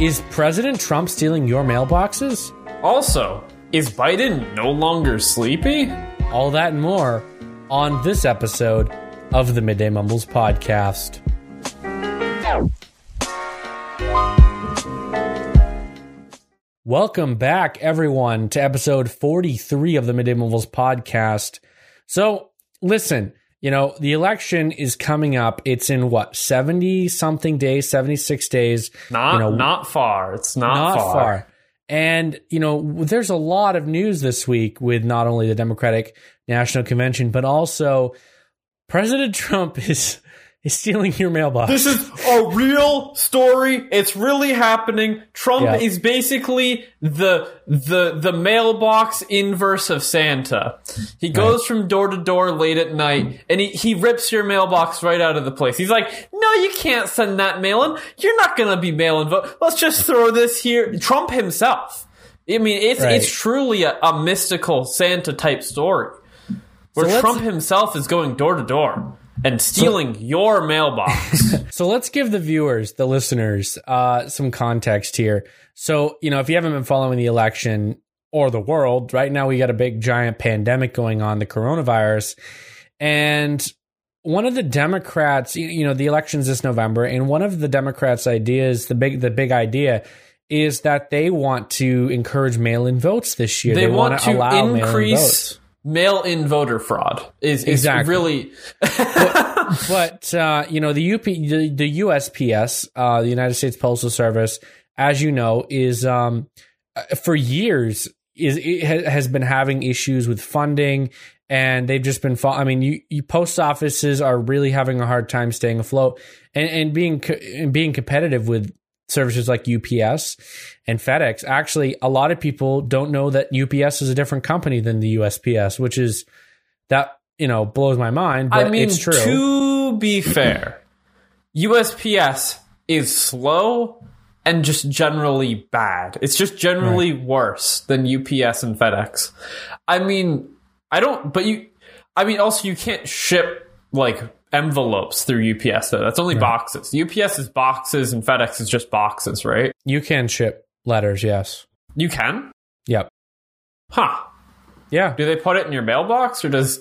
Is President Trump stealing your mailboxes? Also, is Biden no longer sleepy? All that and more on this episode of the Midday Mumbles podcast. Welcome back, everyone, to episode 43 of the Midday Mumbles podcast. So, listen, you know, the election is coming up. It's in what, 70 something days, 76 days. Not you know, not far. It's not, not far. far. And, you know, there's a lot of news this week with not only the Democratic National Convention, but also President Trump is is stealing your mailbox. This is a real story. It's really happening. Trump Yeah. is basically the the the mailbox inverse of Santa. He goes from door to door late at night and he, he rips your mailbox right out of the place. He's like, No, you can't send that mail in. You're not gonna be mail-in vote. Let's just throw this here. Trump himself. I mean, it's Right. it's truly a, a mystical Santa type story. Where So Trump himself is going door to door and stealing your mailbox. So let's give the viewers, the listeners, uh, some context here. So, you know, if you haven't been following the election or the world, right now we got a big giant pandemic going on, the coronavirus. And one of the Democrats, you- know, the election's this November, and one of the Democrats' ideas, the big the big idea is that they want to encourage mail-in votes this year. they, want wanna to allow increase. Mail-in voter fraud. Is, is Exactly. really but uh, you know the UP the, the USPS, uh, the United States Postal Service, as you know, is um, uh, for years is has been having issues with funding, and they've just been. Fo- I mean, you, you post offices are really having a hard time staying afloat and, and being co- and being competitive with services like UPS and FedEx. Actually, a lot of people don't know that UPS is a different company than the USPS, which is that you know blows my mind. But I mean, it's true. to be fair, USPS is slow and just generally bad. It's just generally worse than UPS and FedEx. I mean, I don't, but you, I mean, also you can't ship like envelopes through UPS though. That's only boxes. UPS is boxes and FedEx is just boxes, right? You can ship letters, yes. You can? Yep. Huh. Yeah. Do they put it in your mailbox or does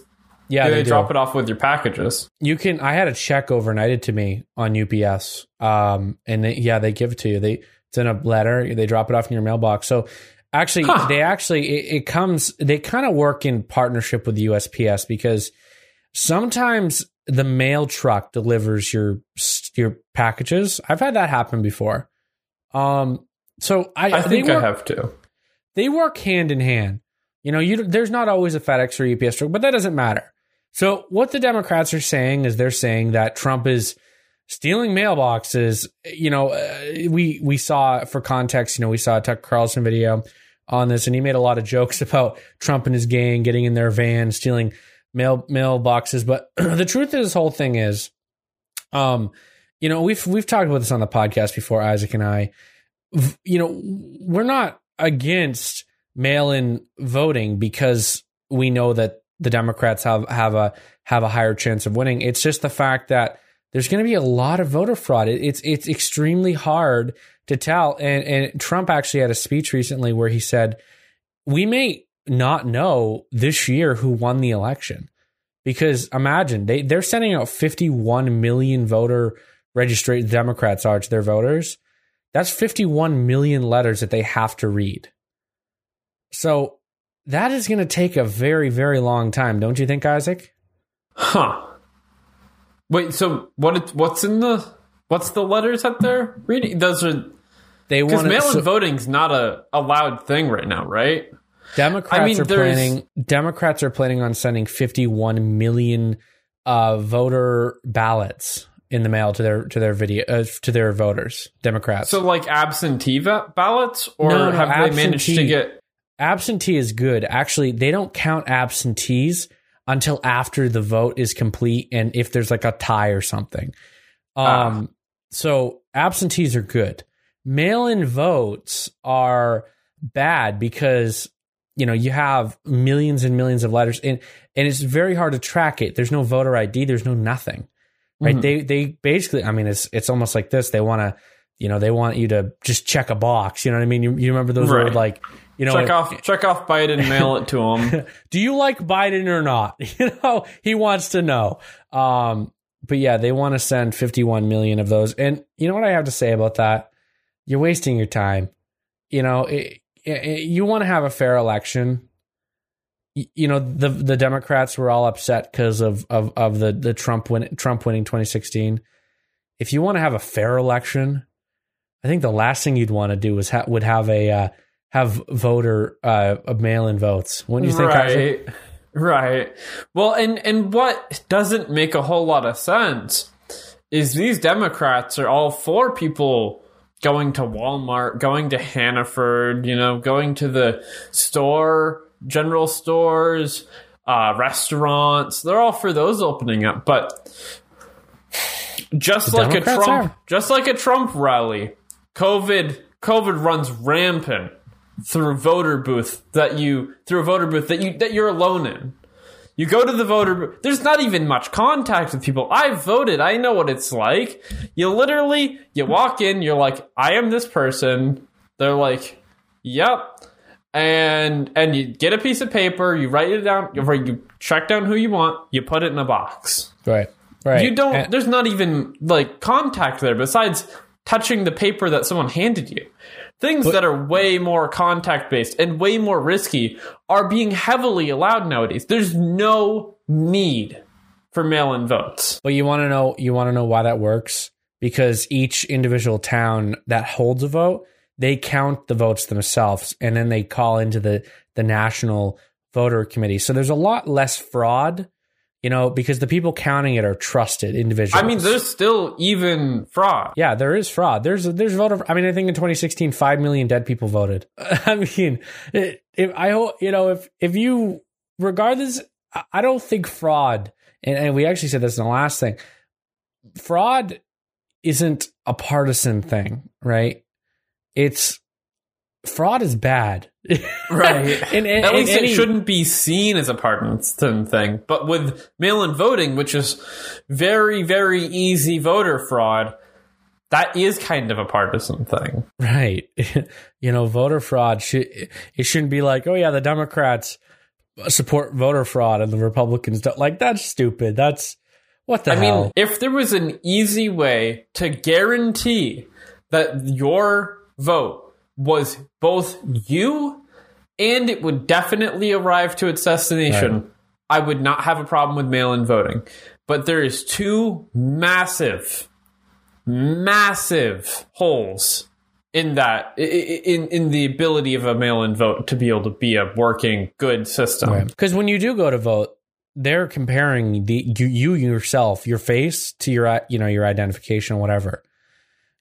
Yeah, do they, they, do. drop it off with your packages? You can I had a check overnighted to me on UPS. Um and they, yeah, they give it to you. They it's in a letter, they drop it off in your mailbox. So actually Huh. they actually it, it comes they kind of work in partnership with USPS because sometimes the mail truck delivers your your packages. I've had that happen before. Um so I, I think I have to. they work hand in hand. You know, you there's not always a FedEx or UPS truck, but that doesn't matter. So what the Democrats are saying is they're saying that Trump is stealing mailboxes. You know, uh, we we saw for context, you know, we saw a Tucker Carlson video on this, and he made a lot of jokes about Trump and his gang getting in their van, stealing mail mailboxes. But the truth of this whole thing is, um, you know, we've we've talked about this on the podcast before, Isaac and I. You know, we're not against mail-in voting because we know that the Democrats have have a have a higher chance of winning. It's just the fact that there's going to be a lot of voter fraud. It, it's it's extremely hard to tell. And and Trump actually had a speech recently where he said, "We may not know this year who won the election." Because imagine they they're sending out 51 million voter registered Democrats are to their voters. That's 51 million letters that they have to read. So that is going to take a very very long time, don't you think, Isaac? Huh. Wait, so what? What's in the? What's the letters that they're reading? Those are They because mail-in so voting's not a allowed thing right now, right? Democrats I mean, are planning. Democrats are planning on sending 51 million uh, voter ballots in the mail to their to their video uh, to their voters. Democrats. So like absentee ballots, or No, have they managed to absentee. get? absentee is good. Actually, they don't count absentees until after the vote is complete and if there's like a tie or something. Um, so absentees are good. Mail-in votes are bad because you know you have millions and millions of letters and and it's very hard to track it. There's no voter ID. There's no nothing. Right? Mhm. They they basically. I mean, it's it's almost like this. They want to you know, they want you to just check a box. You know what I mean? You, you remember those right. like, you know, check off check off Biden, mail it to him. do you like Biden or not? You know, he wants to know. Um, but yeah, they want to send 51 million of those. And you know what I have to say about that? You're wasting your time. You know, it, you want to have a fair election. You know, the the Democrats were all upset because of, of of the the Trump win, Trump winning 2016. If you want to have a fair election, I think the last thing you'd want to do is ha- would have a uh, have voter uh, mail-in votes. Wouldn't you think? Right. Right. Well, and and what doesn't make a whole lot of sense is these Democrats are all for people going to Walmart, going to Hannaford, you know, going to the store, general stores, uh, restaurants. They're all for those opening up, but just the like Democrats a Trump, are. just like a Trump rally, COVID COVID runs rampant through a voter booth that you through a voter booth that you that you're alone in. You go to the voter. There's not even much contact with people. I voted. I know what it's like. You literally you walk in, you're like, I am this person. They're like, Yep. And and you get a piece of paper, you write it down, you check down who you want, you put it in a box. Right. Right. You don't and- there's not even like contact there besides touching the paper that someone handed you. Things but, that are way more contact based and way more risky are being heavily allowed nowadays. There's no need for mail-in votes. But you want to know you want to know why that works? Because each individual town that holds a vote, they count the votes themselves and then they call into the the national voter committee. So there's a lot less fraud you know, because the people counting it are trusted individuals. I mean, there's still even fraud. Yeah, there is fraud. There's there's voter. I mean, I think in 2016, five million dead people voted. I mean, if I hope you know if if you regardless, I don't think fraud. And, and we actually said this in the last thing. Fraud isn't a partisan thing, right? It's fraud is bad. right. and, and, At least it shouldn't be seen as a partisan thing. But with mail in voting, which is very, very easy voter fraud, that is kind of a partisan thing. Right. you know, voter fraud, should, it shouldn't be like, oh, yeah, the Democrats support voter fraud and the Republicans don't. Like, that's stupid. That's what the I hell? mean, if there was an easy way to guarantee that your vote was both you and it would definitely arrive to its destination, right. I would not have a problem with mail in voting. But there is two massive, massive holes in that in in the ability of a mail in vote to be able to be a working good system. Because right. when you do go to vote, they're comparing the you, you yourself, your face to your you know your identification or whatever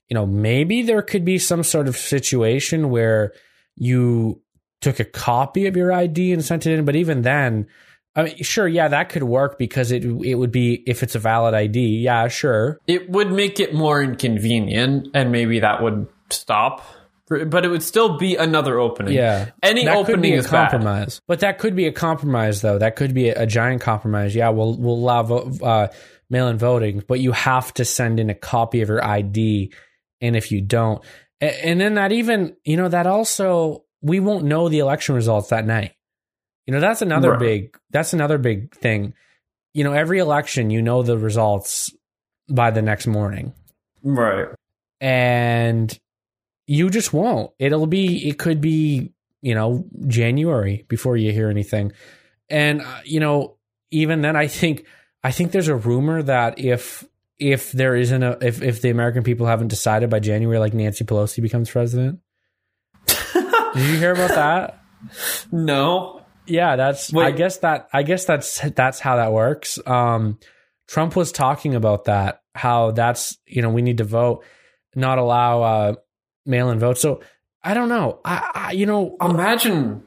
you know, maybe there could be some sort of situation where you took a copy of your ID and sent it in, but even then, I mean, sure, yeah, that could work because it it would be if it's a valid ID. Yeah, sure. It would make it more inconvenient, and maybe that would stop. But it would still be another opening. Yeah, any that opening could be a is compromise. Bad. But that could be a compromise, though. That could be a, a giant compromise. Yeah, we'll we'll allow uh, mail-in voting, but you have to send in a copy of your ID and if you don't. And then that even, you know, that also, we won't know the election results that night. You know, that's another right. big, that's another big thing. You know, every election, you know the results by the next morning. Right. And you just won't. It'll be, it could be, you know, January before you hear anything. And, uh, you know, even then, I think, I think there's a rumor that if if there isn't a if if the American people haven't decided by January, like Nancy Pelosi becomes president. Did you hear about that? No. Yeah, that's. Wait. I guess that. I guess that's that's how that works. Um, Trump was talking about that. How that's you know we need to vote, not allow uh, mail-in votes. So I don't know. I, I you know imagine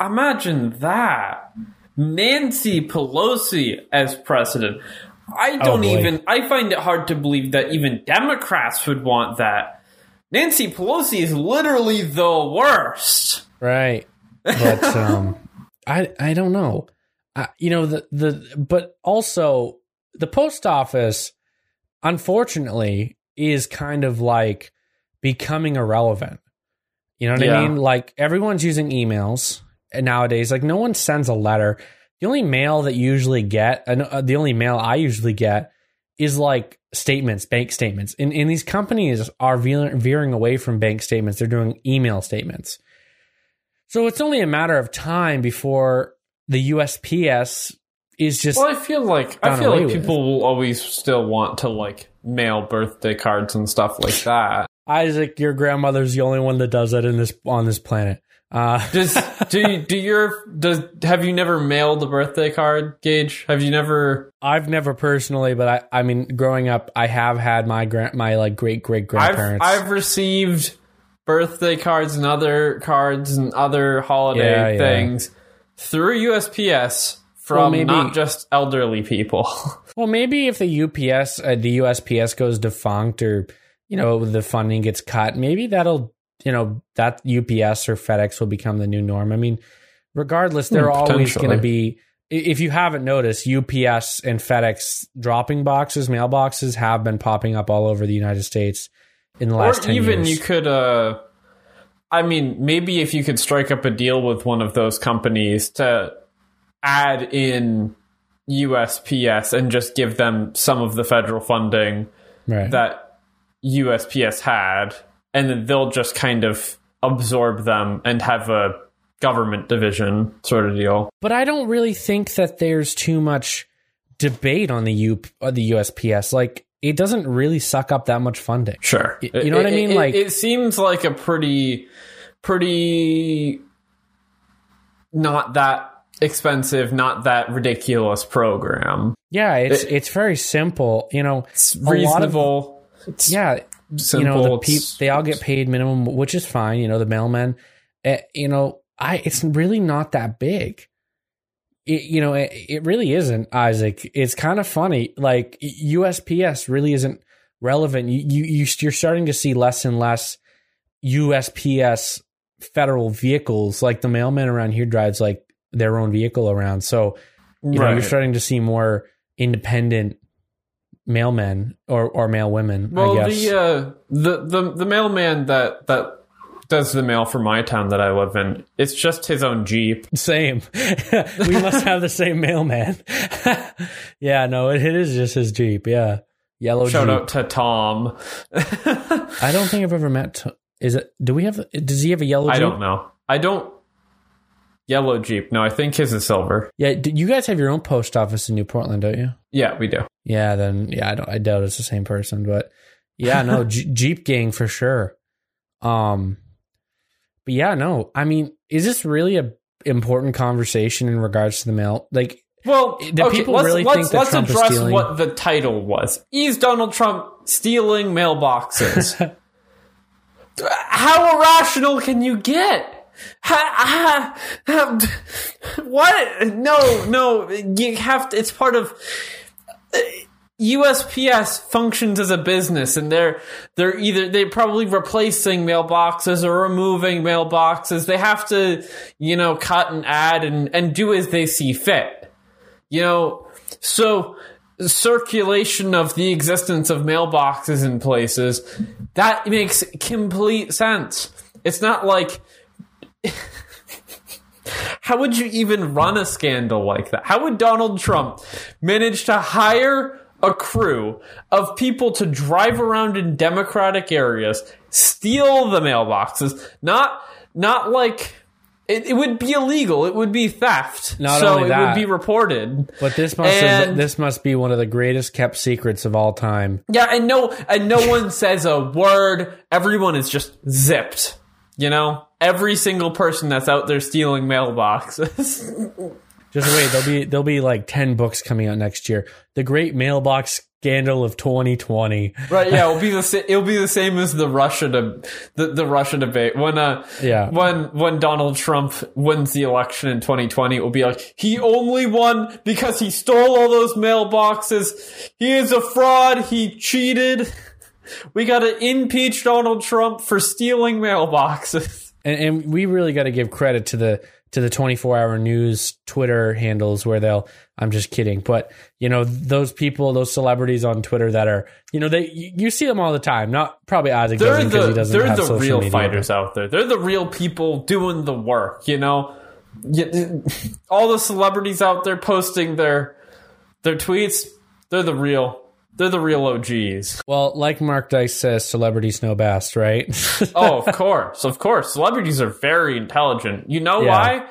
imagine that Nancy Pelosi as president. I oh, don't oh even. I find it hard to believe that even Democrats would want that. Nancy Pelosi is literally the worst. Right. But um, I I don't know. I, you know the the but also the post office, unfortunately, is kind of like becoming irrelevant. You know what Yeah. I mean? Like everyone's using emails nowadays. Like no one sends a letter. The only mail that you usually get, and uh, the only mail I usually get, is like statements, bank statements. And, and these companies are veering, veering away from bank statements. They're doing email statements. So it's only a matter of time before the USPS is just Well, I feel like I feel like with. people will always still want to like mail birthday cards and stuff like that. Isaac. Your grandmother's the only one that does that in this on this planet. Uh, Does do you, do your does have you never mailed a birthday card, Gage? Have you never? I've never personally, but I, I mean, growing up, I have had my grand, my like great great I've grandparents. I've received birthday cards and other cards and other holiday Yeah, yeah. things through USPS from Well, maybe- not just elderly people. well, maybe if the UPS, uh, the USPS goes defunct, or you know the funding gets cut, maybe that'll you know that UPS or FedEx will become the new norm. I mean, regardless, they're Hmm, always going to be. If you haven't noticed, UPS and FedEx dropping boxes, mailboxes have been popping up all over the United States in the last or 10 even years. you could uh i mean maybe if you could strike up a deal with one of those companies to add in usps and just give them some of the federal funding right. that usps had and then they'll just kind of absorb them and have a government division sort of deal But I don't really think that there's too much debate on the U uh, the USPS. Like it doesn't really suck up that much funding. sure Y- you know what I mean? It- Like- it seems like a pretty pretty not that expensive not that ridiculous program Yeah, it's It- it's very simple. You know, It's lot of- reasonable. it's yeah, simple. you know the peop, they all get paid minimum, which is fine. You know the mailmen. Uh, you know, I it's really not that big. It, you know, it, it really isn't, Isaac. It's kind of funny. Like USPS really isn't relevant. You, you you you're starting to see less and less USPS federal vehicles. Like the mailman around here drives like their own vehicle around. So you know you're starting to see more independent mailmen or or mail women. well, I guess. the uh, the the the mailman that that does the mail for my town that I live in, it's just his own jeep. Same. we must have the same mailman. yeah, no, it, it is just his Jeep. Yeah. Yellow Shout Jeep. out to Tom. I don't think I've ever met. T- is it? Do we have? Does he have a yellow Jeep? I don't know. I don't. Yellow Jeep. No, I think his is silver. Yeah. You guys have your own post office in New Portland? Don't you? Yeah, we do. Yeah. Then yeah, I don't. I doubt it's the same person, but yeah, no, Jeep gang for sure. Um, but yeah, no. I mean, is this really a important conversation in regards to the mail? Like, Well, Do okay, people let's, really let's, think that let's Trump address stealing- what the title was. Is Donald Trump stealing mailboxes? How irrational can you get? Ha, ha, ha, what? No, no. You have to. It's part of. USPS functions as a business, and they're they're either they're probably replacing mailboxes or removing mailboxes. They have to, you know, cut and add and and do as they see fit. You know, so circulation of the existence of mailboxes in places that makes complete sense. It's not like how would you even run a scandal like that? How would Donald Trump manage to hire a crew of people to drive around in democratic areas, steal the mailboxes, not not like it, it would be illegal. It would be theft. Not so only it would be reported. but this must have, And- this must be one of the greatest kept secrets of all time. Yeah, and no and no one says a word. Everyone is just zipped. You know? Every single person that's out there stealing mailboxes. Just wait, there'll be there'll be like ten books coming out next year. The Great Mailbox Scandal of 2020. right, yeah, it'll be the sa- it'll be the same as the Russia de- the, the Russia debate. When uh Yeah. when when Donald Trump wins the election in 2020, it will be like he only won because he stole all those mailboxes. He is a fraud. He cheated. We got to impeach Donald Trump for stealing mailboxes. And, and we really got to give credit to the to the 24 hour news Twitter handles where they'll, I'm just kidding. But, you know, those people, those celebrities on Twitter that are, you know, they, you, you see them all the time. Not probably Isaac they're doesn't because the he doesn't they're have the social real media, fighters out there. They're the real people doing the work. You know, all the celebrities out there posting their their tweets. They're the real. They're the real OGs. Well, like Mark Dice says, celebrities know best, right? oh, of course, of course. Celebrities are very intelligent. You know Yeah. why?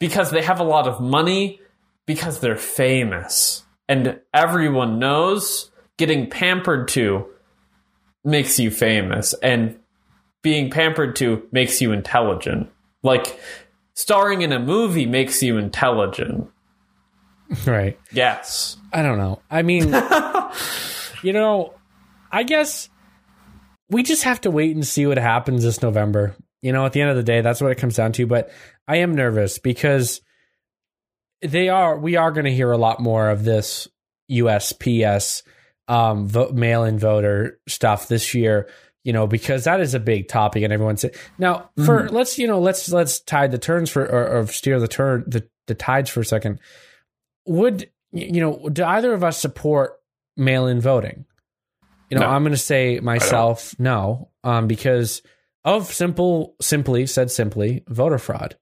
Because they have a lot of money. Because they're famous, and everyone knows getting pampered to makes you famous, and being pampered to makes you intelligent. Like starring in a movie makes you intelligent. right. Yes. I don't know. I mean, you know, I guess we just have to wait and see what happens this November. You know, at the end of the day, that's what it comes down to. But I am nervous because they are, we are going to hear a lot more of this USPS um, vote, mail in voter stuff this year. You know, because that is a big topic, and everyone's now for let's you know let's let's tide the turns for or, or steer the turn the the tides for a second. Would you know? Do either of us support mail-in voting? You know, No. I'm going to say myself no, um, because of simple, simply said simply, voter fraud.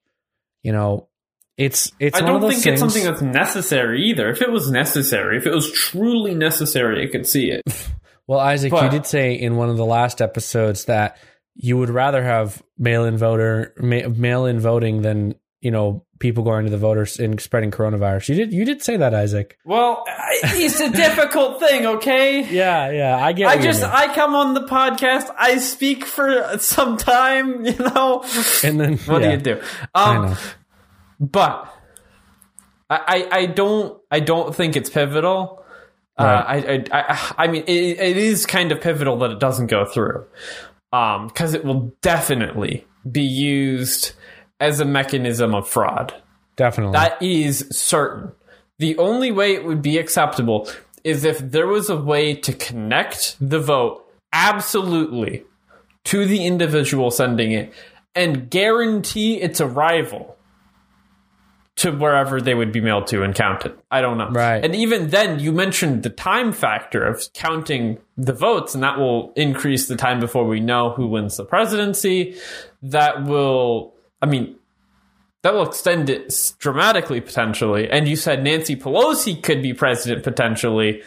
You know, it's it's. I one don't those think it's something that's necessary either. If it was necessary, if it was truly necessary, I could see it. Well, Isaac, you did say in one of the last episodes that you would rather have mail-in voter ma- mail-in voting than you know people going to the voters and spreading coronavirus. You did you did say that, Isaac. Well, it's a difficult thing, okay? Yeah, yeah, I get. I just. I come on the podcast, I speak for some time, you know. and then What yeah, do you do? Um, but I, I I don't I don't think it's pivotal. Uh, I, I I I mean it, it is kind of pivotal that it doesn't go through, um, because it will definitely be used as a mechanism of fraud. Definitely. That is certain. The only way it would be acceptable is if there was a way to connect the vote absolutely to the individual sending it and guarantee its arrival to wherever they would be mailed to and counted. I don't know. Right. And even then, you mentioned the time factor of counting the votes, and that will increase the time before we know who wins the presidency. That will, I mean, that will extend it dramatically potentially. And you said Nancy Pelosi could be president potentially.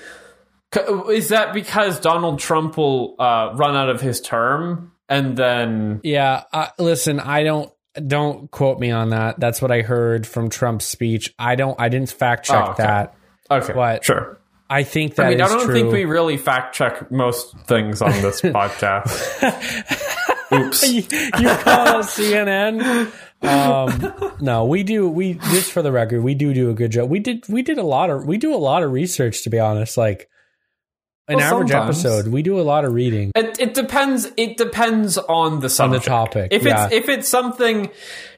Is that because Donald Trump will uh, run out of his term and then? Yeah, uh, listen, I don't don't quote me on that. That's what I heard from Trump's speech. I don't I didn't fact check Oh, okay. that. Okay, But sure. I think that I mean, I don't true. think we really fact check most things on this podcast. Oops. you, you call us CNN. Um, no, we do. We just for the record, we do do a good job. We did. We did a lot of. We do a lot of research. To be honest, like an Well, average sometimes. episode, we do a lot of reading. It, it depends. It depends on the subject. the topic, If yeah. it's if it's something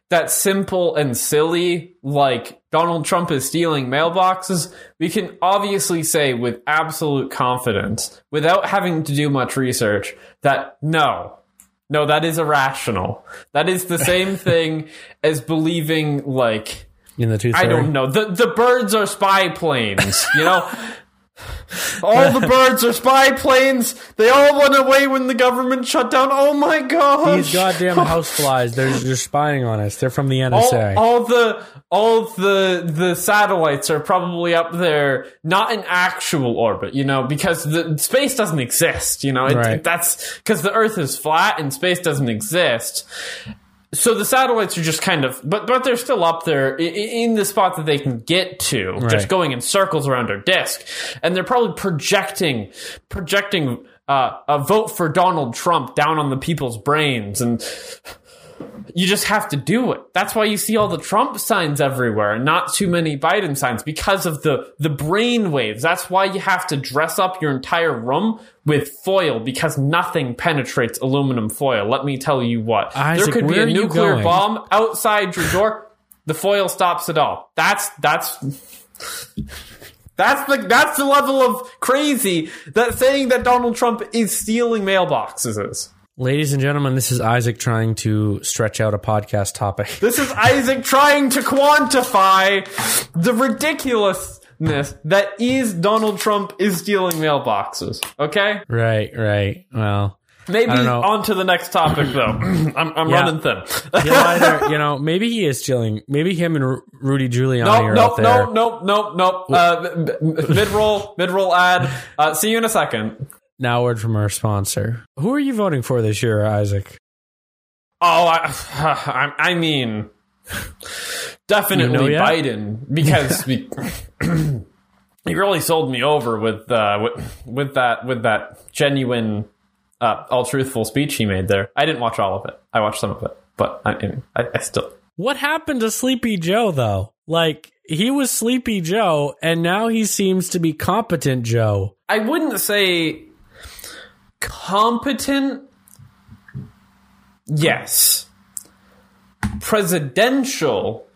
that's simple and silly, like Donald Trump is stealing mailboxes, we can obviously say with absolute confidence, without having to do much research, that no. No, that is irrational. That is the same thing as believing like In the two, I don't know. The the birds are spy planes, you know? all the birds are spy planes. They all went away when the government shut down. Oh my god. These goddamn houseflies. They're they're spying on us. They're from the NSA. all, all the all the the satellites are probably up there not in actual orbit you know because the space doesn't exist you know it, Right. that's because the earth is flat and space doesn't exist so the satellites are just kind of but but they're still up there in the spot that they can get to Right. just going in circles around our disk and they're probably projecting projecting uh, a vote for Donald Trump down on the people's brains and you just have to do it. That's why you see all the Trump signs everywhere and not too many Biden signs because of the the brain waves. That's why you have to dress up your entire room with foil because nothing penetrates aluminum foil. Let me tell you what. Isaac, there could be a nuclear bomb outside your door. The foil stops it all. That's that's that's the that's the level of crazy that saying that Donald Trump is stealing mailboxes is. Ladies and gentlemen, this is Isaac trying to stretch out a podcast topic. This is Isaac trying to quantify the ridiculousness that is Donald Trump is stealing mailboxes. Okay? right, right. Well, Maybe I don't know. on to the next topic, though. I'm, I'm Yeah. running thin. he'll either, you know, maybe he is stealing. Maybe him and Ru- Rudy Giuliani No, are no, out there. no, no, no, no. Uh, mid roll, mid roll ad. Uh, see you in a second. Now, word from our sponsor. Who are you voting for this year, Isaac? Oh, I, I, I mean, definitely You know? Biden because we, he really sold me over with uh, with with that with that genuine, uh, all truthful speech he made there. I didn't watch all of it. I watched some of it, but I, mean, I, I still. What happened to Sleepy Joe, though? Like, he was Sleepy Joe, and now he seems to be Competent Joe. I wouldn't say competent. Yes. Presidential.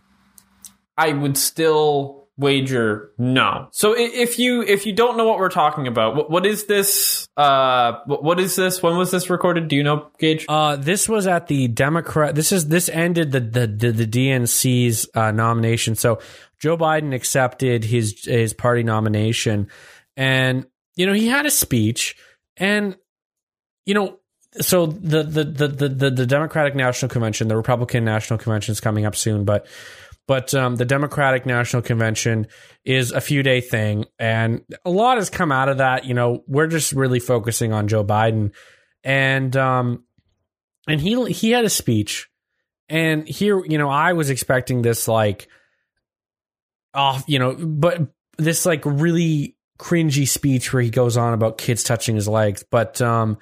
I would still wager no. So if you if you don't know what we're talking about, what, what is this? Uh, what, is this? When was this recorded? Do you know, Gage? Uh, this was at the Democrat. This is this ended the the the, the DNC's uh, nomination. So Joe Biden accepted his his party nomination, and you know he had a speech, and you know so the the the the the, Democratic National Convention, the Republican National Convention is coming up soon, but. But um, the Democratic National Convention is a few day thing, and a lot has come out of that. You know, we're just really focusing on Joe Biden, and um, and he he had a speech and here you know i was expecting this like off you know but this like really cringy speech where he goes on about kids touching his legs but um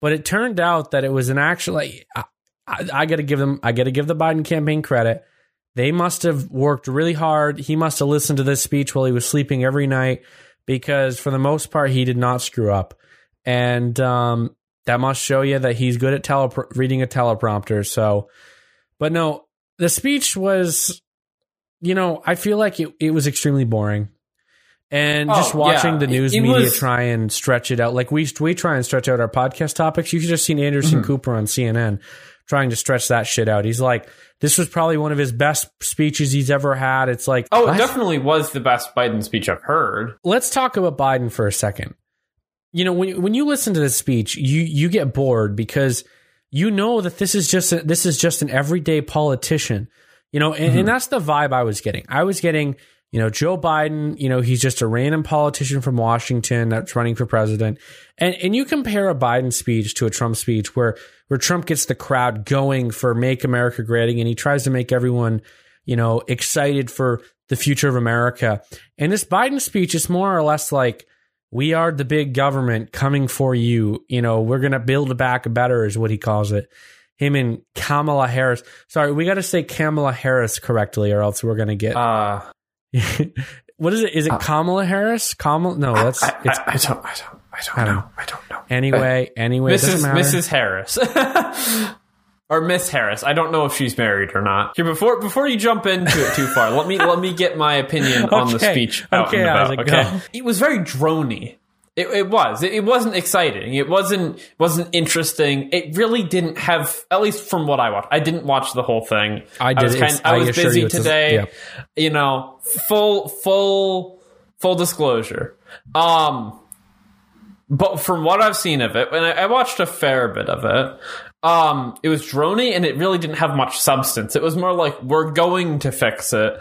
but it turned out that it was an actual like i, I, I gotta give them i gotta give the biden campaign credit they must have worked really hard he must have listened to this speech while he was sleeping every night because for the most part he did not screw up and um that must show you that he's good at reading a teleprompter. So, but no, the speech was, you know, I feel like it, it was extremely boring. And just Oh, watching yeah. the news It- it media was- try and stretch it out, like we we try and stretch out our podcast topics. You should have seen Anderson Mm-hmm. Cooper on CNN trying to stretch that shit out. He's like, this was probably one of his best speeches he's ever had. It's like, Oh, what? it definitely was the best Biden speech I've heard. let's talk about Biden for a second. You know, when when you listen to this speech, you you get bored because you know that this is just a, this is just an everyday politician. You know, and, and that's the vibe I was getting. I was getting, you know, Joe Biden. You know, he's just a random politician from Washington that's running for president. And and you compare a Biden speech to a Trump speech where where Trump gets the crowd going for "Make America Great Again," and he tries to make everyone, you know, excited for the future of America. And this Biden speech is more or less like, we are the big government coming for you. You know, we're going to build back better, is what he calls it. Him and Kamala Harris. Sorry, we got to say Kamala Harris correctly, or else we're going to get. Uh, what is it? Is it uh, Kamala Harris? Kamala? No, that's I, it's. I, I don't, I don't, I don't I don't know. know. I don't know. Anyway, anyway, Mrs. doesn't matter. Mrs. Harris. or Miss Harris. I don't know if she's married or not. Here before before you jump into it too far, let me let me get my opinion on the speech out Okay, and about. Isaac, okay. go. It was very drony. It, it was. It, it wasn't exciting. It wasn't wasn't interesting. It really didn't have, at least from what I watched. I didn't watch the whole thing. I did. was, It's- I I was busy you a- today. yeah. You know, full full full disclosure. Um, but from what I've seen of it, and I, I watched a fair bit of it, um, it was drony and it really didn't have much substance. It was more like we're going to fix it,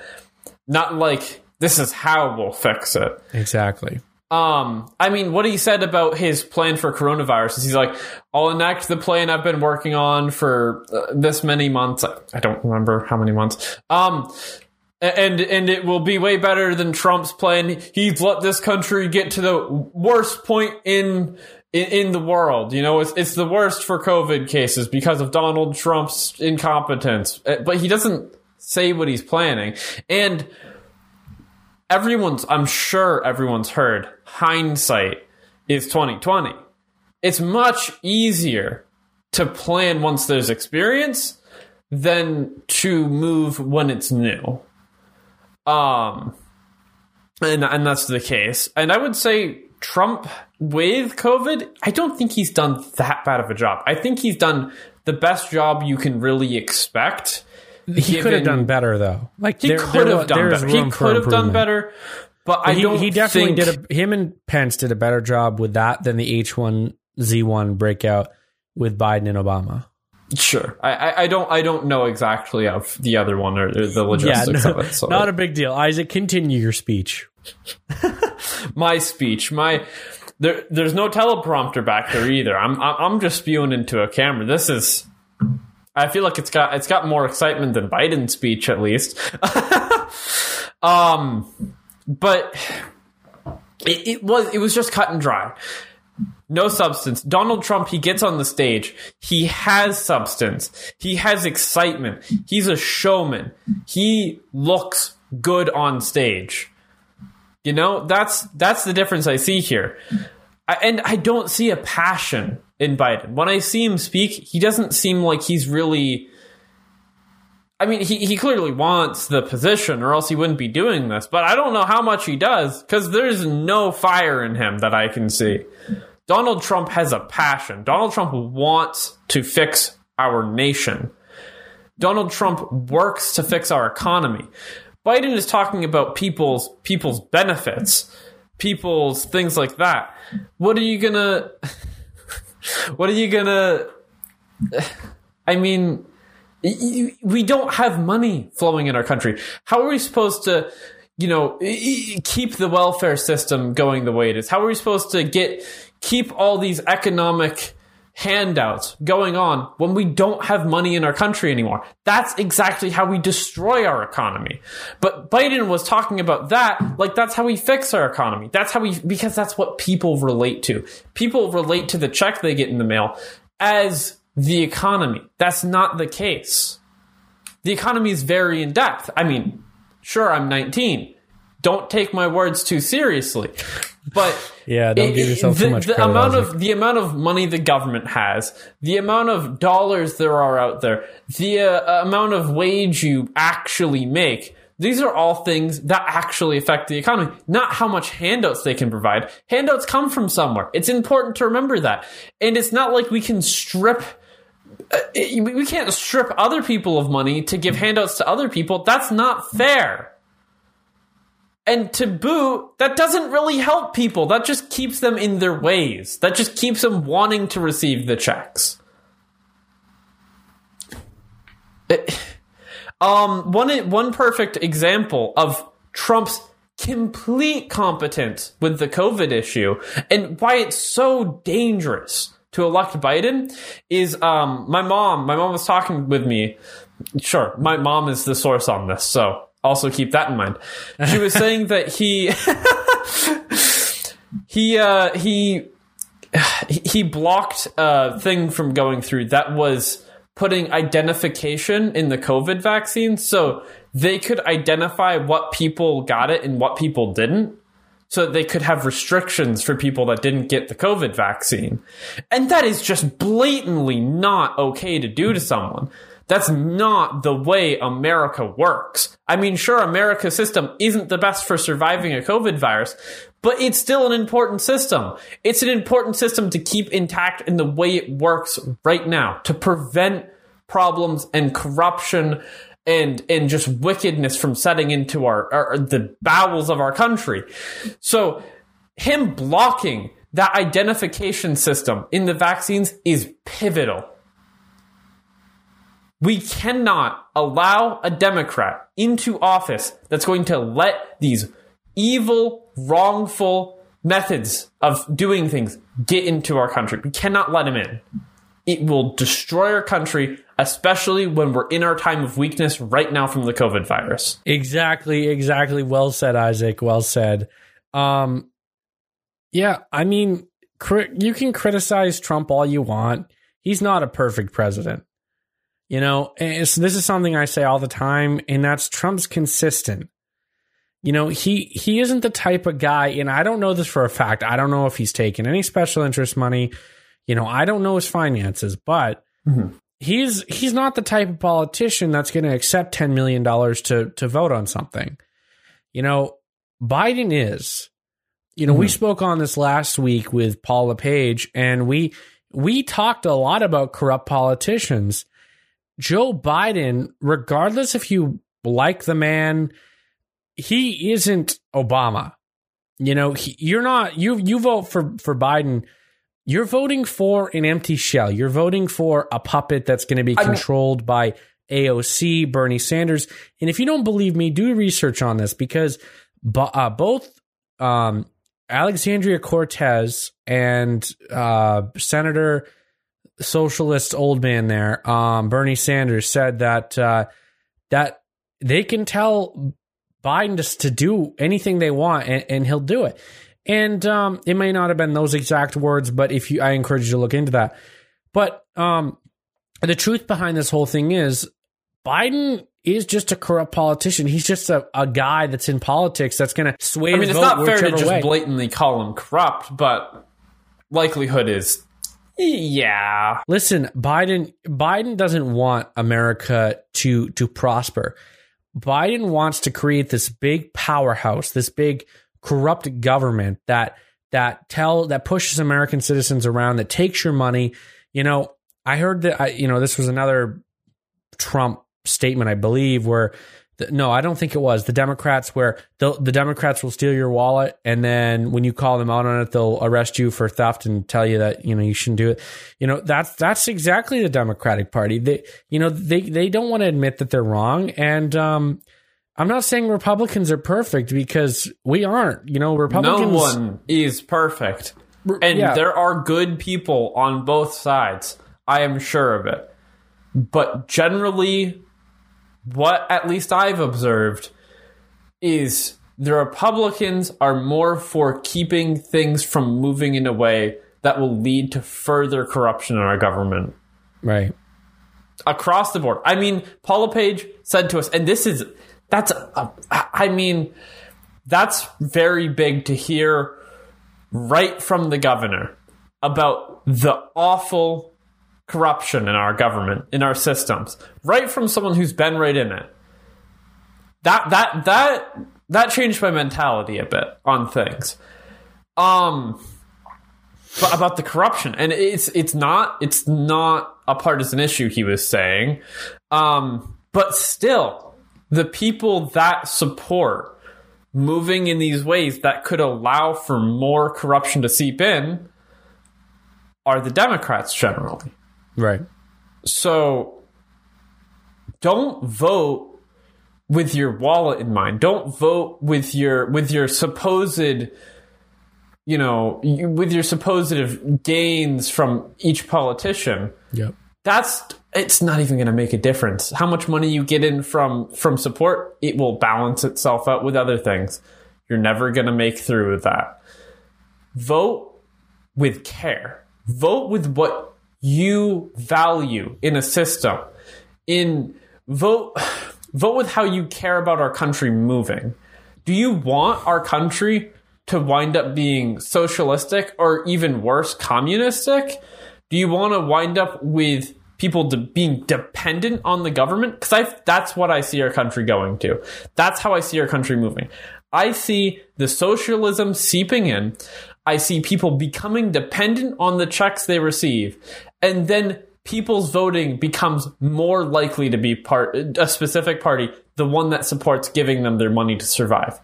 not like this is how we'll fix it. exactly. Um, I mean, what he said about his plan for coronavirus is he's like, I'll enact the plan I've been working on for uh, this many months. I, don't remember how many months. Um, and and it will be way better than Trump's plan. He's let this country get to the worst point in in, in the world. You know, it's it's the worst for COVID cases because of Donald Trump's incompetence. Uh, But he doesn't say what he's planning. And everyone's I'm sure everyone's heard hindsight is 2020. It's much easier to plan once there's experience than to move when it's new. Um and and that's the case. And I would say Trump with COVID, I don't think he's done that bad of a job. I think he's done the best job you can really expect. He could have done better though. Like He there- could there have done better. He could have done better, but I he, don't. he definitely think, did. A, him and Pence did a better job with that than the H one Z one breakout with Biden and Obama. Sure, I, I, I don't. I don't know exactly of the other one or, or the logistics of it. So not a big deal. Isaac, continue your speech. my speech, my there. There's no teleprompter back there either. I'm I'm I'm just spewing into a camera. This is. I feel like it's got it's got more excitement than Biden's speech at least. um, but it, it was it was just cut and dry. No substance. Donald Trump, he gets on the stage. He has substance. He has excitement. He's a showman. He looks good on stage. You know, that's that's the difference I see here. I, and I don't see a passion in Biden. When I see him speak, he doesn't seem like he's really I mean, he, he clearly wants the position, or else he wouldn't be doing this. But I don't know how much he does because there's no fire in him that I can see. Donald Trump has a passion. Donald Trump wants to fix our nation. Donald Trump works to fix our economy. Biden is talking about people's people's benefits, people's things like that. What are you gonna? what are you gonna? I mean, we don't have money flowing in our country. How are we supposed to, you know, keep the welfare system going the way it is? How are we supposed to get keep all these economic handouts going on when we don't have money in our country anymore? That's exactly how we destroy our economy. But Biden was talking about that like that's how we fix our economy. That's how we because that's what people relate to. People relate to the check they get in the mail as the economy. That's not the case. The economy is very in depth. I mean, sure, I'm 19. Don't take my words too seriously. But Yeah, don't give yourself the, too much the credit, amount of the amount of money the government has, the amount of dollars there are out there, the uh, amount of wage you actually make. These are all things that actually affect the economy, not how much handouts they can provide. Handouts come from somewhere. It's important to remember that. And it's not like we can strip uh, we we can't strip other people of money to give handouts to other people. That's not fair. And to boot, that doesn't really help people. That just keeps them in their ways. That just keeps them wanting to receive the checks. Um, one one perfect example of Trump's complete competence with the COVID issue and why it's so dangerous to elect Biden is um my mom. My mom was talking with me. Sure, my mom is the source on this, so also keep that in mind. She was saying that he he uh he he blocked a thing from going through that was putting identification in the COVID vaccine so they could identify what people got it and what people didn't so they could have restrictions for people that didn't get the COVID vaccine. And that is just blatantly not okay to do to someone. That's not the way America works. I mean, sure, America's system isn't the best for surviving a COVID virus, but it's still an important system. It's an important system to keep intact in the way it works right now to prevent problems and corruption and and just wickedness from setting into our, our the bowels of our country. So him blocking that identification system in the vaccines is pivotal. We cannot allow a Democrat into office that's going to let these evil, wrongful methods of doing things get into our country. We cannot let him in. It will destroy our country, especially when we're in our time of weakness right now from the COVID virus. Exactly, exactly. Well said, Isaac. Well said. Um, yeah, I mean, cri- you can criticize Trump all you want. He's not a perfect president. You know, this is something I say all the time, and that's Trump's consistent. You know, he he isn't the type of guy, and I don't know this for a fact. I don't know if he's taken any special interest money. You know, I don't know his finances, but mm-hmm. he's he's not the type of politician that's going to accept ten million dollars to to vote on something. You know, Biden is, you know, we mm-hmm. spoke on this last week with Paul LePage, and we we talked a lot about corrupt politicians. Joe Biden, regardless if you like the man, he isn't Obama. You know, he, you're not you you vote for for Biden. You're voting for an empty shell. You're voting for a puppet that's going to be I'm- controlled by AOC, Bernie Sanders. And if you don't believe me, do research on this because bo- uh, both um, Alexandria Cortez and uh, Senator Socialist old man there, um, Bernie Sanders, said that uh, that they can tell Biden just to do anything they want and, and he'll do it. And um, it may not have been those exact words, but if you, I encourage you to look into that. But um, the truth behind this whole thing is Biden is just a corrupt politician. He's just a, a guy that's in politics that's going to sway. I mean, it's not fair to just way. blatantly call him corrupt, but likelihood is, yeah. Listen, Biden Biden doesn't want America to to prosper. Biden wants to create this big powerhouse, this big corrupt government that that tell that pushes American citizens around, that takes your money. You know, I heard that I, you know this was another Trump statement, I believe, where the, no, I don't think it was the Democrats, where the the Democrats will steal your wallet, and then when you call them out on it, they'll arrest you for theft and tell you that you know you shouldn't do it. You know that's that's exactly the Democratic Party. They you know they they don't want to admit that they're wrong, and um, I'm not saying Republicans are perfect because we aren't. You know, Republicans. No one is perfect. And yeah. there are good people on both sides. I am sure of it. But generally, what at least I've observed is the Republicans are more for keeping things from moving in a way that will lead to further corruption in our government right. across the board. I mean, Paul LePage said to us, and this is that's a, I mean, that's very big to hear right from the governor about the awful corruption in our government, in our systems, right from someone who's been right in it. That that that that changed my mentality a bit on things. Um but about the corruption and it's it's not it's not a partisan issue he was saying um but still the people that support moving in these ways that could allow for more corruption to seep in are the democrats generally Right. so don't vote with your wallet in mind. Don't vote with your with your supposed you know, with your supposed gains from each politician. Yep. That's it's not even going to make a difference. How much money you get in from from support, it will balance itself out with other things. You're never going to make through with that. Vote with care. Vote with what you value in a system. In vote vote with how you care about our country moving. Do you want our country to wind up being socialistic or even worse communistic? Do you want to wind up with people de- being dependent on the government? Because that's what I see our country going to. That's how I see our country moving. I see the socialism seeping in. I see people becoming dependent on the checks they receive. And then people's voting becomes more likely to be part a specific party, the one that supports giving them their money to survive.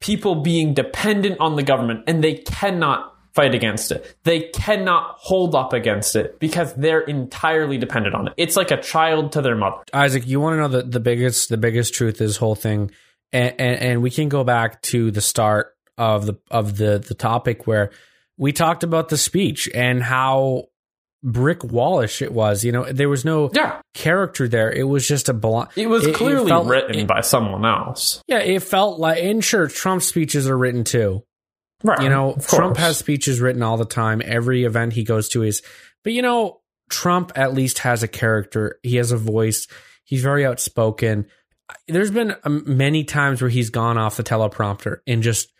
People being dependent on the government and they cannot fight against it. They cannot hold up against it because they're entirely dependent on it. It's like a child to their mother. Isaac, you want to know the, the biggest the biggest truth this whole thing, and, and and we can go back to the start of the of the the topic where we talked about the speech and how brick wallish it was. You know, there was no Yeah. character there. It was just a blunt. It was It- it clearly felt- written it- by someone else. Yeah, it felt like. And sure, Trump speeches are written too. Right. You know, Trump has speeches written all the time. Every event he goes to is, but you know, Trump at least has a character. He has a voice. He's very outspoken. There's been um, many times where he's gone off the teleprompter and just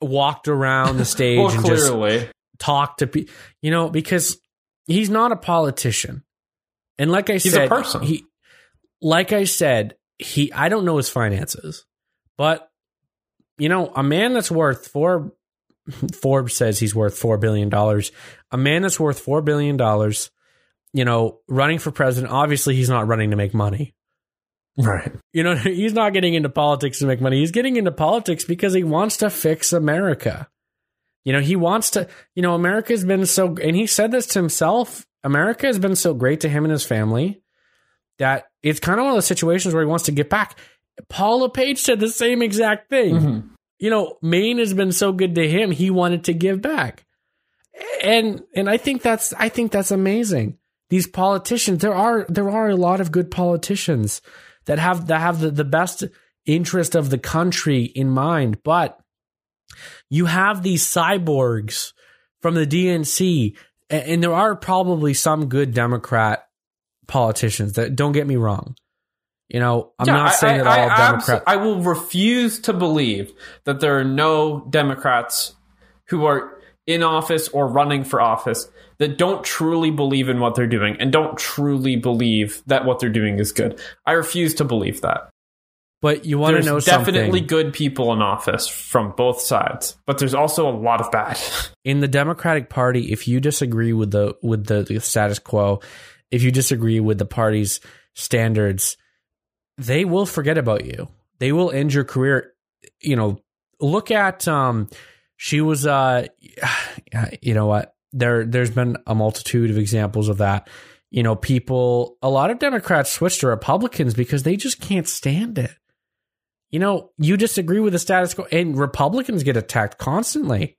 walked around the stage well, and just clearly. talked to people. You know, because he's not a politician. And like I He's a said, person. he, like I said, he, I don't know his finances, but you know, a man that's worth four Forbes says he's worth four billion dollars. A man that's worth four billion dollars, you know, running for president. Obviously, he's not running to make money. Right. You know, he's not getting into politics to make money. He's getting into politics because he wants to fix America. You know, he wants to, you know, America's been so, and he said this to himself America has been so great to him and his family that it's kind of one of those situations where he wants to get back. Paul LePage said the same exact thing. Mm-hmm. You know, Maine has been so good to him, he wanted to give back. And and I think that's I think that's amazing. These politicians, there are there are a lot of good politicians that have that have the, the best interest of the country in mind, but you have these cyborgs from the DNC and there are probably some good Democrat politicians that don't get me wrong. You know, I'm Yeah, not I- saying I, that all I, Democrats. I will refuse to believe that there are no Democrats who are in office or running for office that don't truly believe in what they're doing and don't truly believe that what they're doing is good. I refuse to believe that. but you want to There's know definitely something? good people in office from both sides, but there's also a lot of bad. in the Democratic Party, if you disagree with the with the, the status quo, if you disagree with the party's standards, they will forget about you. They will end your career. You know, look at um, she was uh, you know what? There there's been a multitude of examples of that. You know, people. A lot of Democrats switch to Republicans because they just can't stand it. You know, you disagree with the status quo, and Republicans get attacked constantly.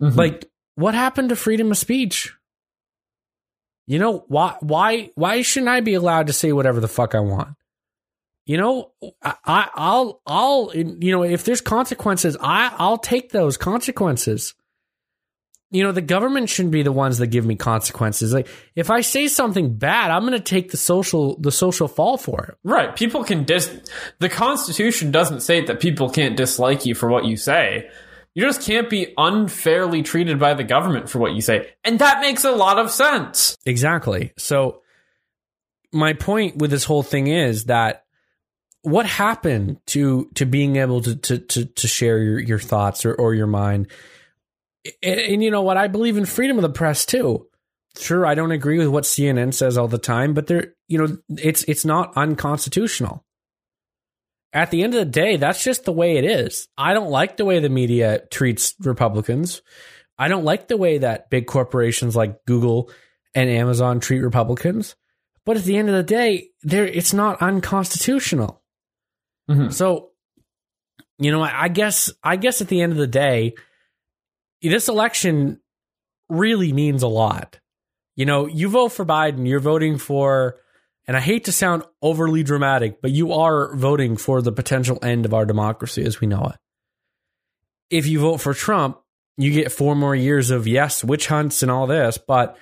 Mhm. Like, what happened to freedom of speech? You know, why why why shouldn't I be allowed to say whatever the fuck I want? You know, I, I I'll I'll you know, if there's consequences, I I'll take those consequences. You know, the government shouldn't be the ones that give me consequences. Like if I say something bad, I'm going to take the social the social fall for it. Right. People can dis. The Constitution doesn't say that people can't dislike you for what you say. You just can't be unfairly treated by the government for what you say. And that makes a lot of sense. Exactly. So my point with this whole thing is that what happened to to being able to to to, to share your, your thoughts or, or your mind? And, and you know what? I believe in freedom of the press too. Sure i don't agree with what cnn says all the time but there you know it's it's not unconstitutional. At the end of the day that's just the way it is. I don't like the way the media treats republicans. I don't like the way that big corporations like google and amazon treat republicans. But at the end of the day there it's not unconstitutional Mhm. so, you know, I I guess I guess at the end of the day, this election really means a lot. You know, you vote for Biden, you're voting for and I hate to sound overly dramatic, but you are voting for the potential end of our democracy as we know it. If you vote for Trump, you get four more years of yes, witch hunts and all this, but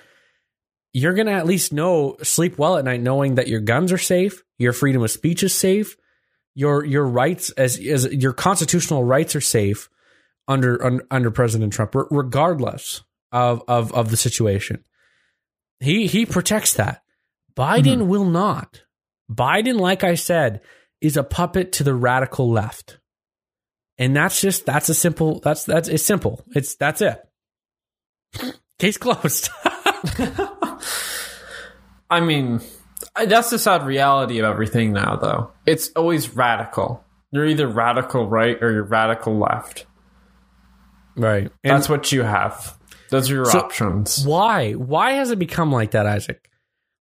you're going to at least know sleep well at night knowing that your guns are safe, your freedom of speech is safe, your your rights as as your constitutional rights are safe under un, under President Trump, regardless of, of of the situation. He he protects that. Biden mm-hmm. will not. Biden, like I said, is a puppet to the radical left, and that's just that's a simple that's that's it's simple. It's that's it. Case closed. I mean, that's the sad reality of everything now, though. It's always radical. You're either radical right or you're radical left. right. And That's what you have. Those are your So- options. why? Why has it become like that, Isaac?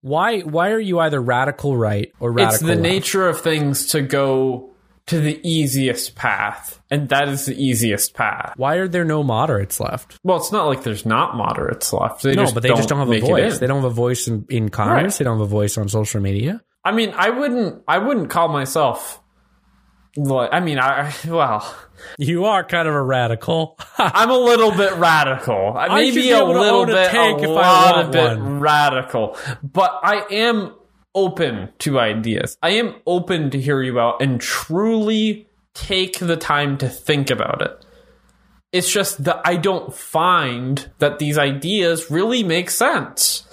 Why why are you either radical right or radical It's the left? nature of things to go to the easiest path, and that is the easiest path. Why are there no moderates left? Well, it's not like there's not moderates left. They no, just but they just don't have a voice. They don't have a voice in, in Congress. Right. They don't have a voice on social media. I mean, I wouldn't. I wouldn't call myself. Like, I mean, I well, You are kind of a radical. I'm a little bit radical. Maybe be a able to little own a bit, tank a if I lot of bit radical. But I am open to ideas. I am open to hear you out and truly take the time to think about it. It's just that I don't find that these ideas really make sense.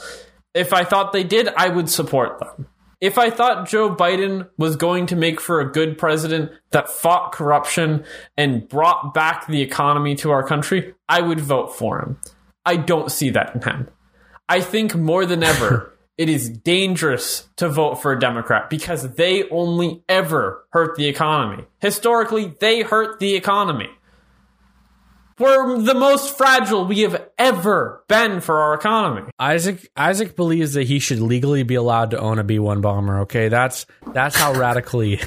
If I thought they did, I would support them. If I thought Joe Biden was going to make for a good president that fought corruption and brought back the economy to our country, I would vote for him. I don't see that in him. I think more than ever, it is dangerous to vote for a Democrat because they only ever hurt the economy. Historically, they hurt the economy. We're the most fragile we have ever been for our economy. Isaac Isaac believes that he should legally be allowed to own a B one bomber. Okay, that's that's how radically.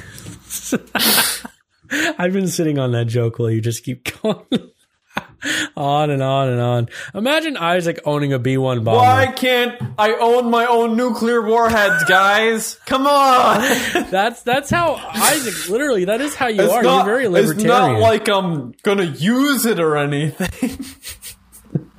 I've been sitting on that joke while you just keep going on and on and on. Imagine Isaac owning a B one bomber. Why can't I own my own nuclear warheads, guys? Come on. That's that's how Isaac. Literally, that is how you are. You're very libertarian. It's not like I'm gonna use it or anything.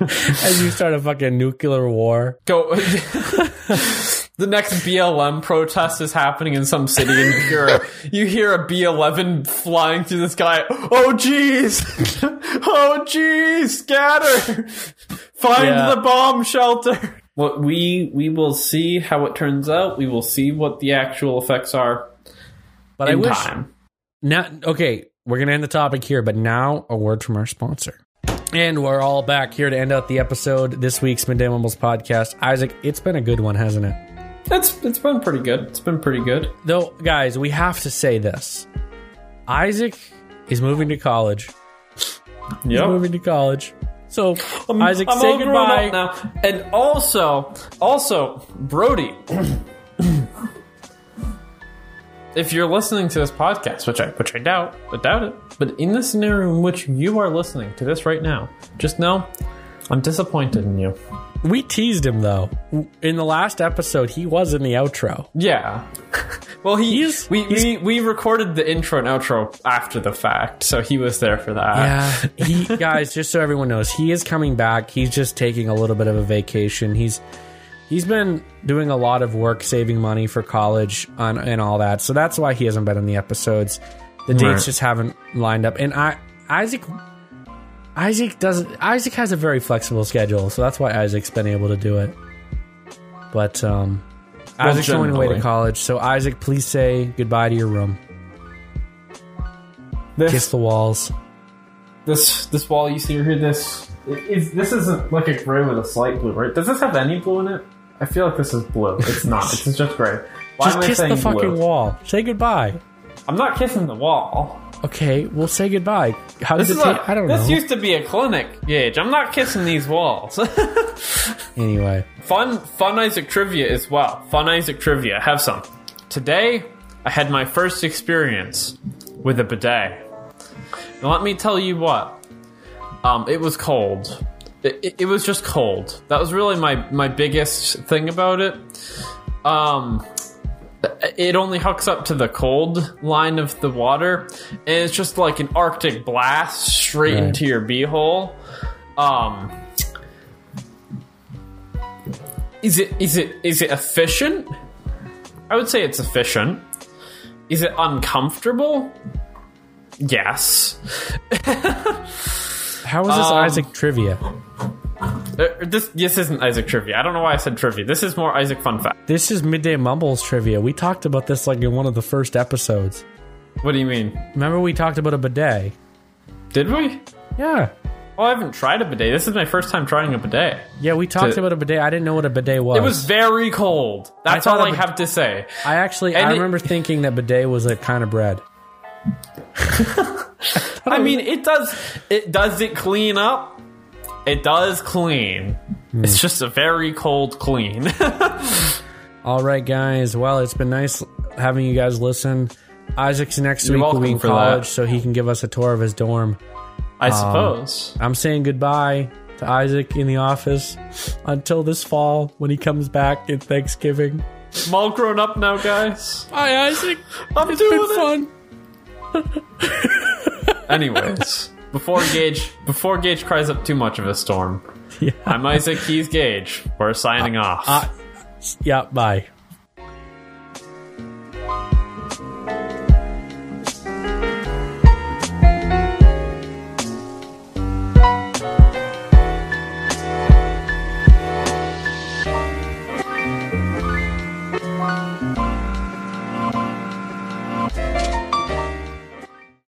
As you start a fucking nuclear war. Go. the next BLM protest is happening in some city, and you hear a, you hear a B eleven flying through the sky. Oh jeez! oh jeez! Scatter! Find Yeah. the bomb shelter. What we we will see how it turns out. We will see what the actual effects are But I in wish time. now. Okay, we're gonna end the topic here, but now a word from our sponsor. And we're all back here to end out the episode. This week's Midday Mumbles podcast. Isaac, it's been a good one, hasn't it? It's it's been pretty good. It's been pretty good. Though, guys, we have to say this. Isaac is moving to college. He's Yep. moving to college. So, I'm- Isaac, I'm say all grown goodbye. up now. And also, also, Brody, if you're listening to this podcast, which I which I doubt, I doubt it, but in the scenario in which you are listening to this right now, just know I'm disappointed in you. We teased him though. In the last episode, he was in the outro. Yeah. well, he He's- we, he's- we we recorded the intro and outro after the fact, so he was there for that. Yeah, he guys, just so everyone knows, he is coming back. He's just taking a little bit of a vacation. He's he's been doing a lot of work saving money for college on, and all that. So that's why he hasn't been in the episodes. The dates Right. just haven't lined up. And I Isaac Isaac doesn't Isaac has a very flexible schedule, so that's why Isaac's been able to do it. But um Well, Isaac's going away to college, so Isaac, please say goodbye to your room. This, Kiss the walls. this this wall you see here this is this isn't like a gray with a slight blue right does this have any blue in it i feel like this is blue it's not it's just gray why Just am i kiss the fucking blue wall. Say goodbye. i'm not kissing the wall Okay, we'll say goodbye. How this does it take? I don't this know. used to be a clinic gauge i'm not kissing these walls. Anyway, fun fun isaac trivia as well. Fun isaac trivia have some. Today i had my first experience with a bidet. And let me tell you what. Um, it was cold. It, it, it was just cold. That was really my my biggest thing about it. Um it only hooks up to the cold line of the water and it's just like an arctic blast straight Right. into your beehole um is it is it is it efficient? I would say it's efficient. Is it uncomfortable? Yes. how is this Um, Isaac trivia? Uh, this this isn't Isaac trivia. I don't know why I said trivia. This is more Isaac fun fact. This is midday mumbles trivia. We talked about this like in one of the first episodes. What do you mean? Remember we talked about a bidet? Did we? Yeah, Well, I haven't tried a bidet. This is my first time trying a bidet. yeah. We talked To- about a bidet. I didn't know what a bidet was. It was very cold. That's thought all I bid- have to say. I actually, and I it- remember thinking that bidet was a kind of bread. I mean, it does. It does it clean up. It does clean. Hmm. It's just a very cold clean. All right, guys. Well, it's been nice having you guys listen. Isaac's next You're week will be in for college, that. so he can give us a tour of his dorm. I suppose. I'm saying goodbye to Isaac in the office until this fall when he comes back in Thanksgiving. I'm all grown up now, guys. Hi, Isaac. I'm It's doing been it. fun. Anyways, before Gage before Gage cries up too much of a storm, Yeah. I'm Isaac. He's Gage. We're signing off. Uh, yeah, bye.